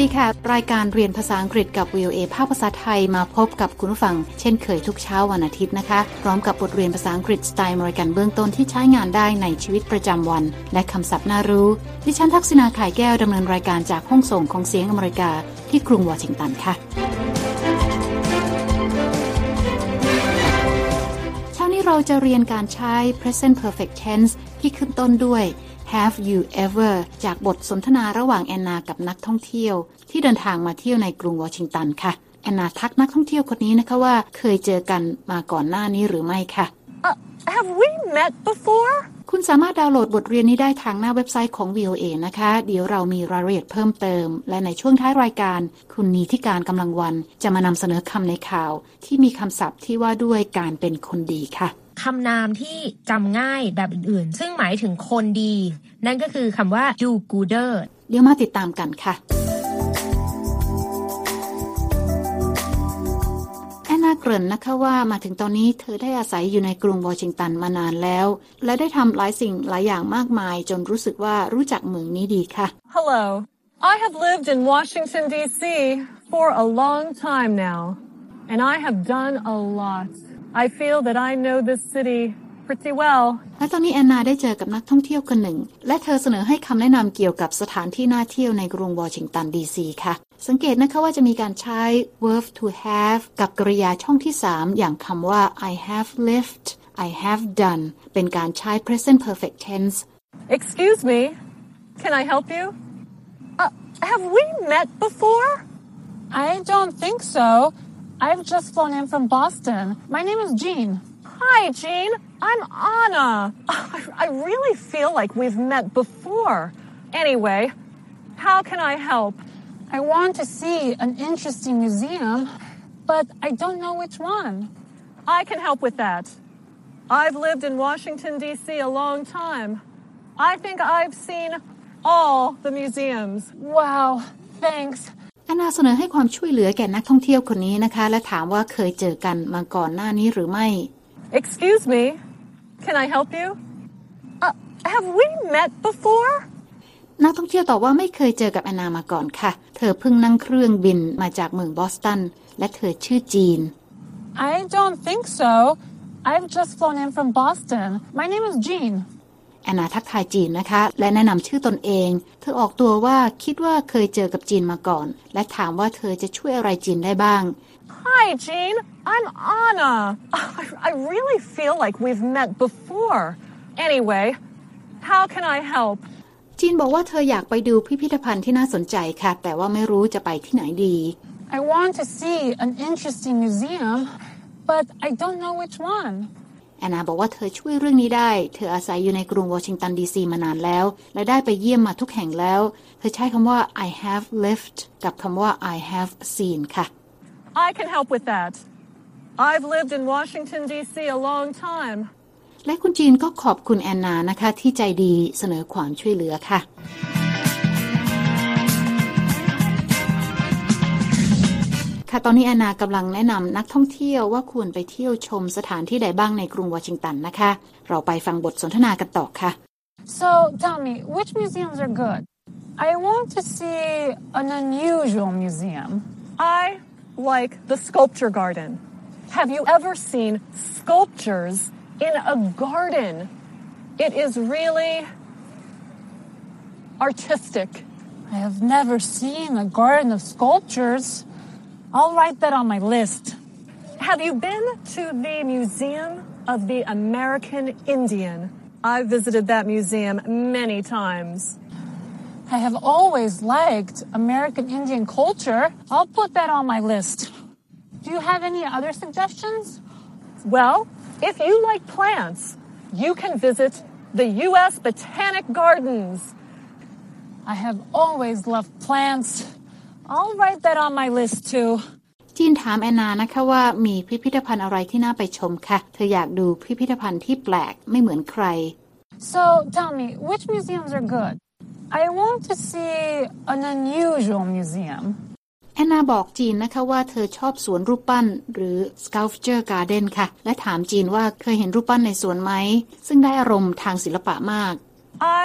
ดีค่ะ รายการเรียนภาษาอังกฤษกับ VOA ภาคภาษาไทยมาพบกับคุณผู้ฟัง เช่นเคยทุกเช้าวันอาทิตย์นะคะ พร้อมกับบทเรียนภาษาอังกฤษสไตล์มริกันเบื้องต้นที่ใช้งานได้ในชีวิตประจำวัน และคำศัพท์น่ารู้ ดิฉันทักษณาขายแก้วดำเนินรายการจากห้องส่งของเสียงอเมริกา ที่กรุงวอชิงตันค่ะเช้านี้เราจะเรียนการใช้ present perfect tense ที่ขึ้นต้นด้วย Have you ever จากบทสนทนาระหว่างแอนนากับนักท่องเที่ยว ที่เดินทางมาเที่ยวในกรุงวอชิงตันค่ะ แอนนาทักนักท่องเที่ยวคนนี้นะคะว่าเคยเจอกันมาก่อนหน้านี้หรือไม่ค่ะ Uh, have we met before? คุณสามารถดาวน์โหลดบทเรียนนี้ได้ทางหน้าเว็บไซต์ของ VOA นะคะ เดี๋ยวเรามีรายละเอียดเพิ่มเติม และในช่วงท้ายรายการ คุณนีที่การกำลังวัน จะมานำเสนอคำในข่าว ที่มีคำศัพท์ที่ว่าด้วยการเป็นคนดีค่ะ คำนามที่จำง่ายแบบอื่นๆ ซึ่งหมายถึงคนดี นั่นก็คือคำว่า do gooder เดี๋ยวมาติดตามกันค่ะแอนนาเกริ่นนะคะว่ามาถึงตอนนี้เธอได้อาศัยอยู่ในกรุงวอชิงตันมานานแล้ว และได้ทำหลายสิ่งหลายอย่างมากมาย จนรู้สึกว่ารู้จักเมืองนี้ดีค่ะ Hello. I have lived in Washington, D.C. for a long time now, and I have done a lot. I feel that I know this city pretty well. และตอนนี้แอนนาได้เจอกับนักท่องเที่ยวคนหนึ่ง และเธอเสนอให้คำแนะนำเกี่ยวกับสถานที่น่าเที่ยวในกรุงวอชิงตันดีซีค่ะ สังเกตนะคะว่าจะมีการใช้ verb to have กับกริยาช่องที่ 3 อย่างคำว่า I have lived I have done เป็นการใช้ present perfect tense Excuse me. Can I help you? Uh, have we met before? I don't think so. I've just flown in from Boston. My name is Jean. Hi, Jean. I'm Anna. I, really feel like we've met before. Anyway, how can I help? I want to see an interesting museum, but I don't know which one. I can help with that. I've lived in Washington, D.C. a long time. I think I've seen all the museums. Wow, thanks. แอนนาเสนอให้ความช่วยเหลือแก่นักท่องเที่ยวคนนี้นะคะ และถามว่าเคยเจอกันมาก่อนหน้านี้หรือไม่ Excuse me. Can I help you? Uh, have we met before? นักท่องเที่ยวตอบว่าไม่เคยเจอกับแอนนามาก่อนค่ะ เธอเพิ่งนั่งเครื่องบินมาจากเมืองบอสตัน และเธอชื่อจีน I don't think so. I've just flown in from Boston. My name is Jean. แอนนาทักทายจีนนะคะ และแนะนำชื่อตนเอง เธอออกตัวว่าคิดว่าเคยเจอกับจีนมาก่อน และถามว่าเธอจะช่วยอะไรจีนได้บ้าง Hi, Jean. I'm Anna. I, I really feel like we've met before. Anyway, how can I help? จีนบอกว่าเธออยากไปดูพิพิธภัณฑ์ที่น่าสนใจค่ะ แต่ว่าไม่รู้จะไปที่ไหนดี I want to see an interesting museum, but I don't know which one. แอนนาบอกว่าเธอช่วยเรื่องนี้ได้ เธออาศัยอยู่ในกรุงวอชิงตันดีซีมานานแล้ว และได้ไปเยี่ยมมาทุกแห่งแล้ว เธอใช้คำว่า I have lived กับคำว่า I have seen ค่ะ I can help with that. I've lived in Washington, D.C. a long time. และคุณจีนก็ขอบคุณแอนนานะคะที่ใจดีเสนอความช่วยเหลือค่ะ ค่ะตอนนี้แอนนากำลังแนะนำนักท่องเที่ยวว่าควรไปเที่ยวชมสถานที่ใดบ้างในกรุงวอชิงตันนะคะ เราไปฟังบทสนทนากันต่อค่ะ So tell me, which museums are good? I want to see an unusual museum. I like the sculpture garden. Have you ever seen sculptures in a garden? It is really artistic. I have never seen a garden of sculptures. I'll write that on my list. Have you been to the Museum of the American Indian? I visited that museum many times. I have always liked American Indian culture. I'll put that on my list. Do you have any other suggestions? Well, if you like plants, you can visit the U.S. Botanic Gardens. I have always loved plants. I'll write that on my list too. จีนถามแอนนานะคะว่ามีพิพิธภัณฑ์อะไรที่น่าไปชมค่ะเธออยากดูพิพิธภัณฑ์ที่แปลกไม่เหมือนใคร So tell me, which museums are good? I want to see an unusual museum. แอนนาบอกจีนนะคะว่าเธอชอบสวนรูปปั้นหรือ sculpture garden ค่ะ และถามจีนว่าเคยเห็นรูปปั้นในสวนไหม ซึ่งได้อารมณ์ทางศิลปะมาก I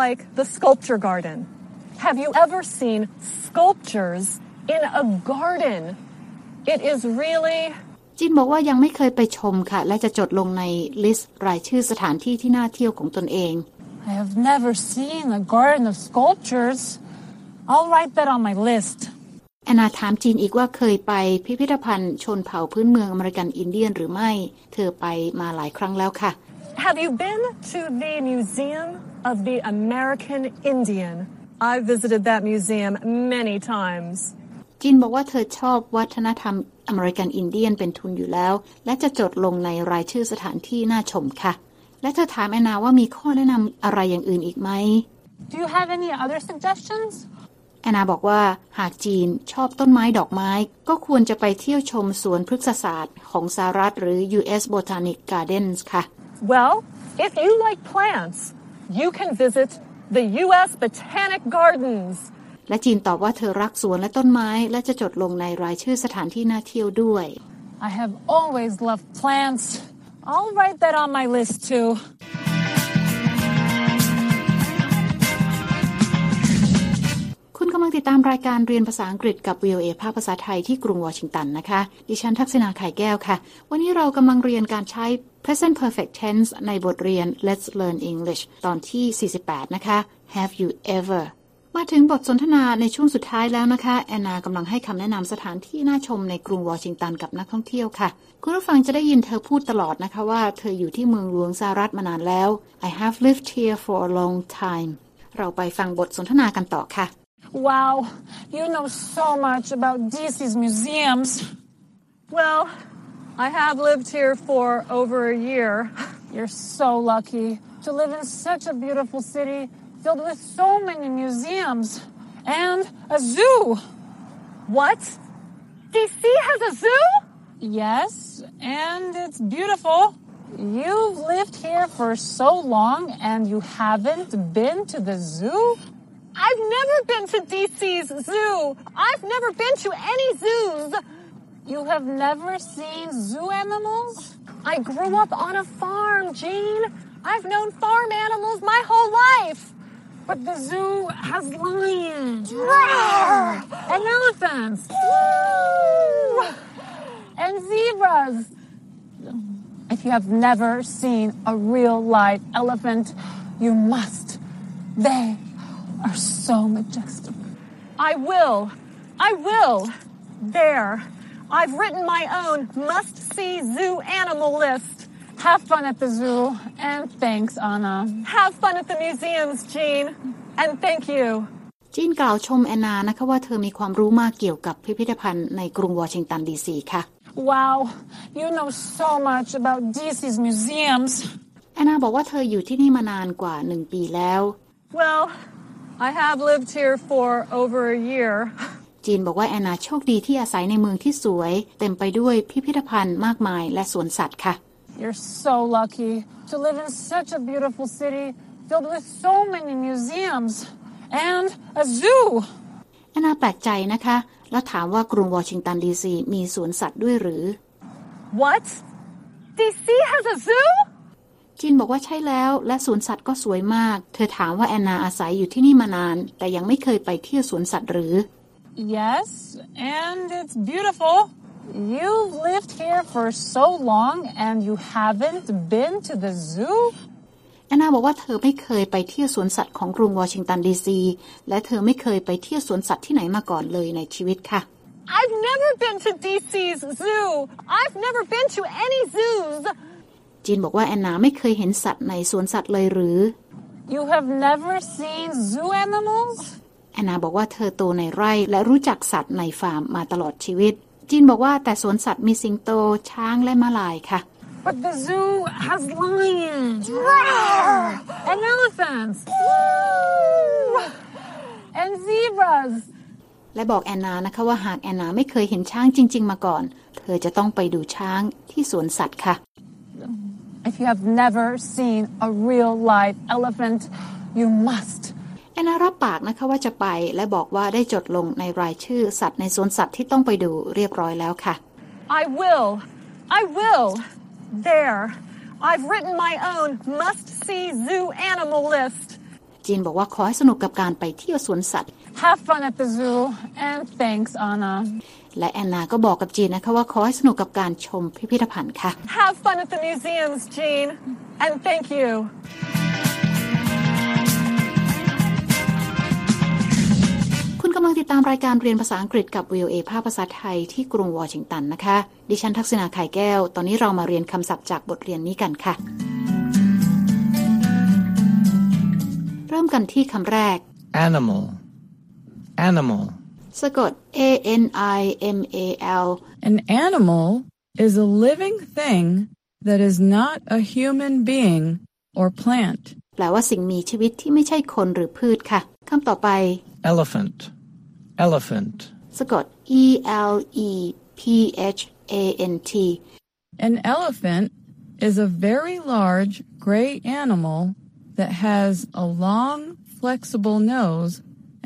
like the sculpture garden. Have you ever seen sculptures in a garden? It is really จินบอกว่ายังไม่เคยไปชมค่ะ และจะจดลงในลิสต์รายชื่อสถานที่ที่น่าเที่ยวของตนเอง I have never seen a garden of sculptures. I'll write that on my list. แอนนาถามจีนอีกว่าเคยไปพิพิธภัณฑ์ชนเผ่าพื้นเมืองอเมริกันอินเดียนหรือไม่ เธอไปมาหลายครั้งแล้วค่ะ Have you been to the Museum of the American Indian? I visited that museum many times. จินบอกว่าเธอชอบวัฒนธรรมอเมริกันอินเดียนเป็นทุนอยู่แล้ว และจะจดลงในรายชื่อสถานที่น่าชมค่ะ และเธอถามแอนนาว่ามีข้อแนะนำอะไรอย่างอื่นอีกไหม Do you have any other suggestions? แอนนาบอกว่าหากจีนชอบต้นไม้ดอกไม้ ก็ควรจะไปเที่ยวชมสวนพฤกษศาสตร์ของสหรัฐหรือ U.S. Botanic Gardens ค่ะ Well, if you like plants, you can visit the U.S. Botanic Gardens. และจีนตอบว่าเธอรักสวนและต้นไม้ และจะจดลงในรายชื่อสถานที่น่าเที่ยวด้วย I have always loved plants. I'll write that on my list too. ลังติดตามรายการเรียนภาษาอังกฤษกับ VOA ภาคภาษาไทยที่กรุงวอชิงตันนะคะ ดิฉันทักษณาไข่แก้วค่ะ วันนี้เรากำลังเรียนการใช้ present perfect tense ในบทเรียน Let's Learn English ตอนที่ 48 นะคะ Have you ever มาถึงบทสนทนาในช่วงสุดท้ายแล้วนะคะ แอนนากำลังให้คำแนะนำสถานที่น่าชมในกรุงวอชิงตันกับนักท่องเที่ยวค่ะ คุณผู้ฟังจะได้ยินเธอพูดตลอดนะคะว่าเธออยู่ที่เมืองหลวงสหรัฐมานานแล้ว I have lived here for a long time เราไปฟังบทสนทนากันต่อค่ะ Wow, you know so much about DC's museums. Well, I have lived here for over a year. You're so lucky to live in such a beautiful city filled with so many museums and a zoo. What? DC has a zoo? Yes, and it's beautiful. You've lived here for so long and you haven't been to the zoo? I've never been to DC's zoo. I've never been to any zoos. You have never seen zoo animals? I grew up on a farm, Jean. I've known farm animals my whole life. But the zoo has lions and elephants and zebras. If you have never seen a real live elephant, you must. They are so majestic. I will. I will. There. I've written my own must see zoo animal list. Have fun at the zoo, and thanks, Anna. Have fun at the museums, Jean. And thank you. จีนกล่าวชมแอนนานะคะว่าเธอมีความรู้มากเกี่ยวกับพิพิธภัณฑ์ในกรุงวอชิงตันดีซีค่ะ Wow, you know so much about DC's museums. แอนนาบอกว่าเธออยู่ที่นี่มานานกว่าหนึ่งปีแล้ว Well, I have lived here for over a year. จีนบอกว่าแอนนาโชคดีที่อาศัยในเมืองที่สวย เต็มไปด้วยพิพิธภัณฑ์มากมายและสวนสัตว์ค่ะ You're so lucky to live in such a beautiful city filled with so many museums and a zoo. แอนนาแปลกใจนะคะ แล้วถามว่ากรุงวอชิงตันดีซีมีสวนสัตว์ด้วยหรือ What? DC has a zoo? จินบอกว่าใช่แล้ว และสวนสัตว์ก็สวยมาก เธอถามว่าแอนนาอาศัยอยู่ที่นี่มานาน แต่ยังไม่เคยไปเที่ยวสวนสัตว์หรือ Yes, and it's beautiful. You've lived here for so long and you haven't been to the zoo? แอนนาบอกว่าเธอไม่เคยไปเที่ยวสวนสัตว์ของกรุงวอชิงตันดีซีและเธอไม่เคยไปเที่ยวสวนสัตว์ที่ไหนมาก่อนเลยในชีวิตค่ะ I've never been to DC's zoo. I've never been to any zoos. จีนบอกว่าแอนนาไม่เคยเห็นสัตว์ในสวนสัตว์เลยหรือ You have never seen zoo animals? แอนนาบอกว่าเธอโตในไร่และรู้จักสัตว์ในฟาร์มมาตลอดชีวิต จีนบอกว่าแต่สวนสัตว์มีสิงโตช้างและม้าลายค่ะ But the zoo has lions and elephants and zebras. และบอกแอนนานะคะว่าหากแอนนาไม่เคยเห็นช้างจริง ๆ มาก่อน เธอจะต้องไปดูช้างที่สวนสัตว์ค่ะ If you have never seen a real live elephant, you must. แอนนารับปากนะคะว่าจะไปและบอกว่าได้จดลงในรายชื่อสัตว์ในสวนสัตว์ที่ต้องไปดูเรียบร้อยแล้วค่ะ I will. I will. There. I've written my own must see zoo animal list. จีนบอกว่าขอให้สนุกกับการไปเที่ยวสวนสัตว์ Have fun at the zoo, and thanks, Anna. และแอนนาก็บอกกับจีนนะคะว่าขอให้สนุกกับการชมพิพิธภัณฑ์ค่ะ Have fun at the museums, Jean. And thank you. คุณกำลังติดตามรายการเรียนภาษาอังกฤษกับ VOA ภาคภาษาไทยที่กรุงวอชิงตันนะคะ ดิฉันทักษณาไข่แก้ว ตอนนี้เรามาเรียนคำศัพท์จากบทเรียนนี้กันค่ะ เริ่มกันที่คำแรก Animal. Animal. สะกด A N I M A L An animal is a living thing that is not a human being or plant. แปลว่าสิ่งมีชีวิตที่ไม่ใช่คนหรือพืชค่ะคำต่อไป Elephant. Elephant. สะกด E L E P H A N T An elephant is a very large gray animal that has a long, flexible nose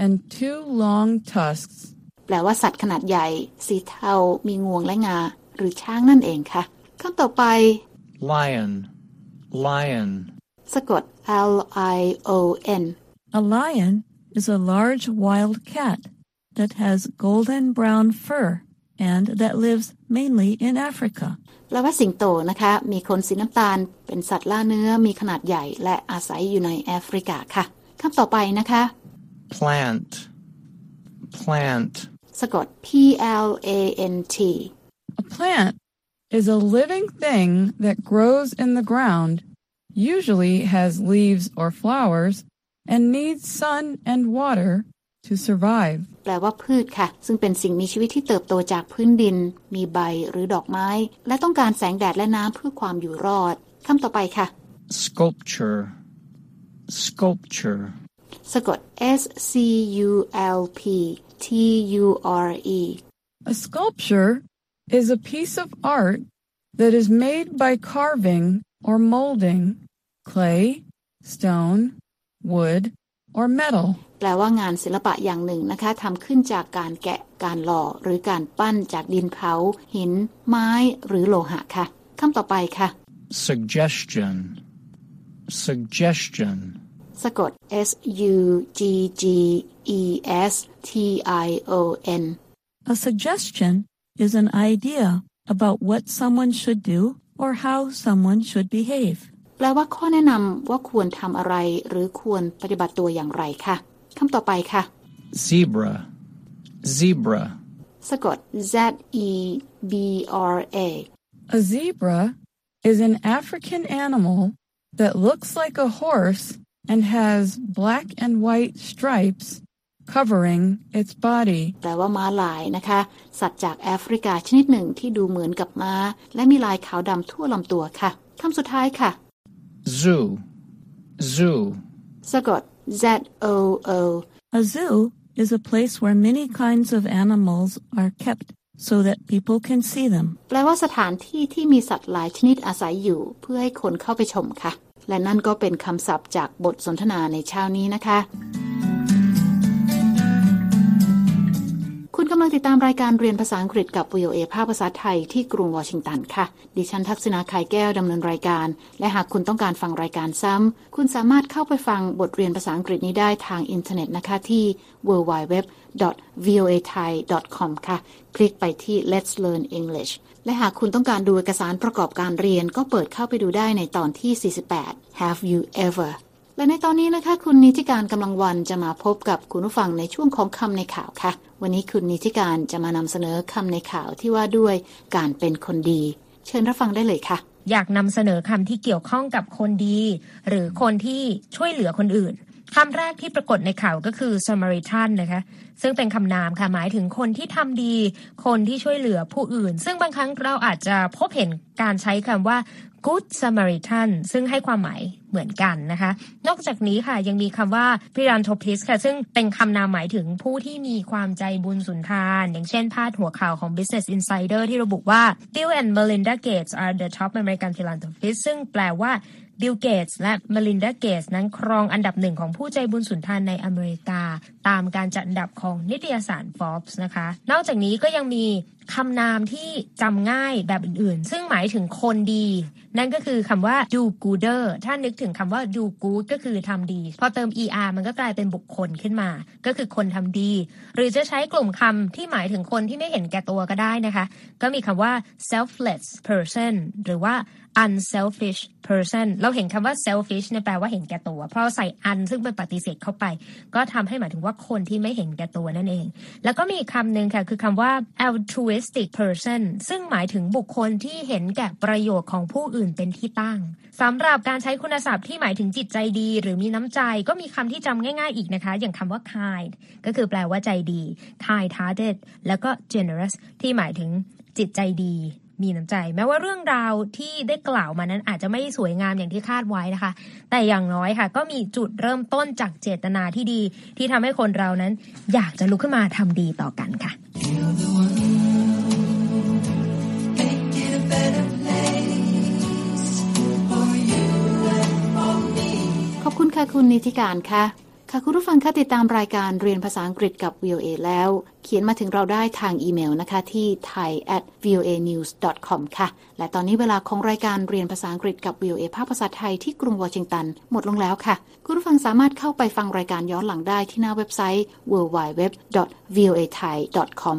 and two long tusks. แปลว่าสัตว์ขนาดใหญ่ สีเทา มีงวงและงา หรือช้างนั่นเองค่ะคำต่อไป Lion. Lion. สะกด L I O N A lion is a large wild cat that has golden brown fur and that lives mainly in Africa. แปลว่าสิงโตนะคะ มีขนสีน้ำตาล เป็นสัตว์ล่าเนื้อ มีขนาดใหญ่ และอาศัยอยู่ในแอฟริกาค่ะคำต่อไปนะคะ Plant. Plant. สะกด P L A N T A plant is a living thing that grows in the ground, usually has leaves or flowers, and needs sun and water to survive. แปลว่าพืชค่ะ ซึ่งเป็นสิ่งมีชีวิตที่เติบโตจากพื้นดิน มีใบหรือดอกไม้ และต้องการแสงแดดและน้ำเพื่อความอยู่รอดคำต่อไปค่ะ Sculpture. Sculpture. สะกด S C U L P T U R E A sculpture is a piece of art that is made by carving or molding clay, stone, wood, or metal. แปลว่างานศิลปะอย่างหนึ่งนะคะทำขึ้นจากการแกะการหล่อ หรือการปั้นจากดินเผา หิน ไม้ หรือโลหะค่ะคำต่อไปค่ะ Suggestion. Suggestion. สะกด S U G G E S T I O N A suggestion is an idea about what someone should do or how someone should behave. แปลว่าข้อแนะนำว่าควรทำอะไร หรือควรปฏิบัติตัวอย่างไรค่ะคำต่อไปค่ะ Zebra. Zebra. สะกด Z E B R A A zebra is an African animal that looks like a horse and has black and white stripes covering its body. แปลว่าม้าลายนะคะ สัตว์จากแอฟริกาชนิดหนึ่งที่ดูเหมือนกับม้า และมีลายขาวดำทั่วลำตัวค่ะคำสุดท้ายค่ะ Zoo. Zoo. สะกด Z O O A zoo is a place where many kinds of animals are kept So that people can see them. แปลว่าสถานที่ที่มีสัตว์หลายชนิดอาศัยอยู่ เพื่อให้คนเข้าไปชมค่ะ และนั่นก็เป็นคำศัพท์จากบทสนทนาในเช้านี้นะคะำลังติดตามรายการเรียนภาษาอังกฤษกับ VOA ภาคภาษาไทยที่กรุงวอชิงตันค่ะ ดิฉันทักษณาไข่แก้วดำเนินรายการ และหากคุณต้องการฟังรายการซ้ำ คุณสามารถเข้าไปฟังบทเรียนภาษาอังกฤษนี้ได้ทางอินเทอร์เน็ตนะคะที่ www.voathai.com ค่ะ คลิกไปที่ Let's Learn English และหากคุณต้องการดูเอกสารประกอบการเรียนก็เปิดเข้าไปดูได้ในตอนที่ 48 Have you ever และในตอนนี้นะคะ คุณนิติการกำลังวันจะมาพบกับคุณผู้ฟังในช่วงของคำในข่าวค่ะ วันนี้คุณนิติการจะมานำเสนอคำในข่าวที่ว่าด้วยการเป็นคนดี เชิญรับฟังได้เลยค่ะ อยากนำเสนอคำที่เกี่ยวข้องกับคนดี หรือคนที่ช่วยเหลือคนอื่นคำแรกที่ปรากฏในข่าวก็คือ Samaritan นะคะ ซึ่งเป็นคำนามค่ะ หมายถึงคนที่ทำดี คนที่ช่วยเหลือผู้อื่น ซึ่งบางครั้งเราอาจจะพบเห็นการใช้คำว่า Good Samaritan ซึ่งให้ความหมายเหมือนกันนะคะ นอกจากนี้ค่ะยังมีคำว่า p h i l a n t h r o p i s ค่ะ ซึ่งเป็นคำนามหมายถึงผู้ที่มีความใจบุญสุนทาน อย่างเช่นพาดหัวข่าวของ Business Insider ที่ระบุว่า Bill and Melinda Gates are the top American philanthropists ซึ่งแปลว่าบิลเกตส์และเมลินดาเกตส์นั้นครองอันดับหนึ่งของผู้ใจบุญสุนทานในอเมริกา ตามการจัดอันดับของนิตยสาร Forbes นะคะ นอกจากนี้ก็ยังมี คำนามที่จำง่ายแบบอื่นๆ ซึ่งหมายถึงคนดี นั่นก็คือคำว่า do gooder ถ้านึกถึงคำว่า do good ก็คือทำดี พอเติม er มันก็กลายเป็นบุคคลขึ้นมา ก็คือคนทำดี หรือจะใช้กลุ่มคำที่หมายถึงคนที่ไม่เห็นแก่ตัวก็ได้นะคะ ก็มีคำว่า selfless person หรือว่า unselfish person เราเห็นคำว่า selfish เนี่ยแปลว่าเห็นแก่ตัว เพราะใส่ un ซึ่งเป็นปฏิเสธเข้าไป ก็ทำให้หมายถึงว่าคนที่ไม่เห็นแก่ตัวนั่นเอง แล้วก็มีอีกคำหนึ่งค่ะ คือคำว่า altruist altruistic person ซึ่งหมายถึงบุคคลที่เห็นแก่ประโยชน์ของผู้อื่นเป็นที่ตั้งสำหรับการใช้คุณศัพท์ที่หมายถึงจิตใจดี หรือมีน้ำใจก็มีคำที่จำง่ายๆอีกนะคะ อย่างคำว่า kind ก็คือแปลว่าใจดี kind hearted แล้วก็ generous ที่หมายถึงจิตใจดีมีน้ำใจ แม้ว่าเรื่องราวที่ได้กล่าวมานั้นอาจจะไม่สวยงามอย่างที่คาดไว้นะคะ แต่อย่างน้อยค่ะ ก็มีจุดเริ่มต้นจากเจตนาที่ดี ที่ทำให้คนเรานั้น อยากจะลุกขึ้นมาทำดีต่อกันค่ะ คุณค่ะคุณนิติการค่ะค่ะคุณผู้ฟังคะติดตามรายการเรียนภาษาอังกฤษกับ VOA แล้ว เขียนมาถึงเราได้ทางอีเมลนะคะที่ thai at voa news com ค่ะ และตอนนี้เวลาของรายการเรียนภาษาอังกฤษกับ VOA ภาคภาษาไทยที่กรุงวอชิงตัน หมดลงแล้วค่ะ คุณผู้ฟังสามารถเข้าไปฟังรายการย้อนหลังได้ที่หน้าเว็บไซต์ www voa thai com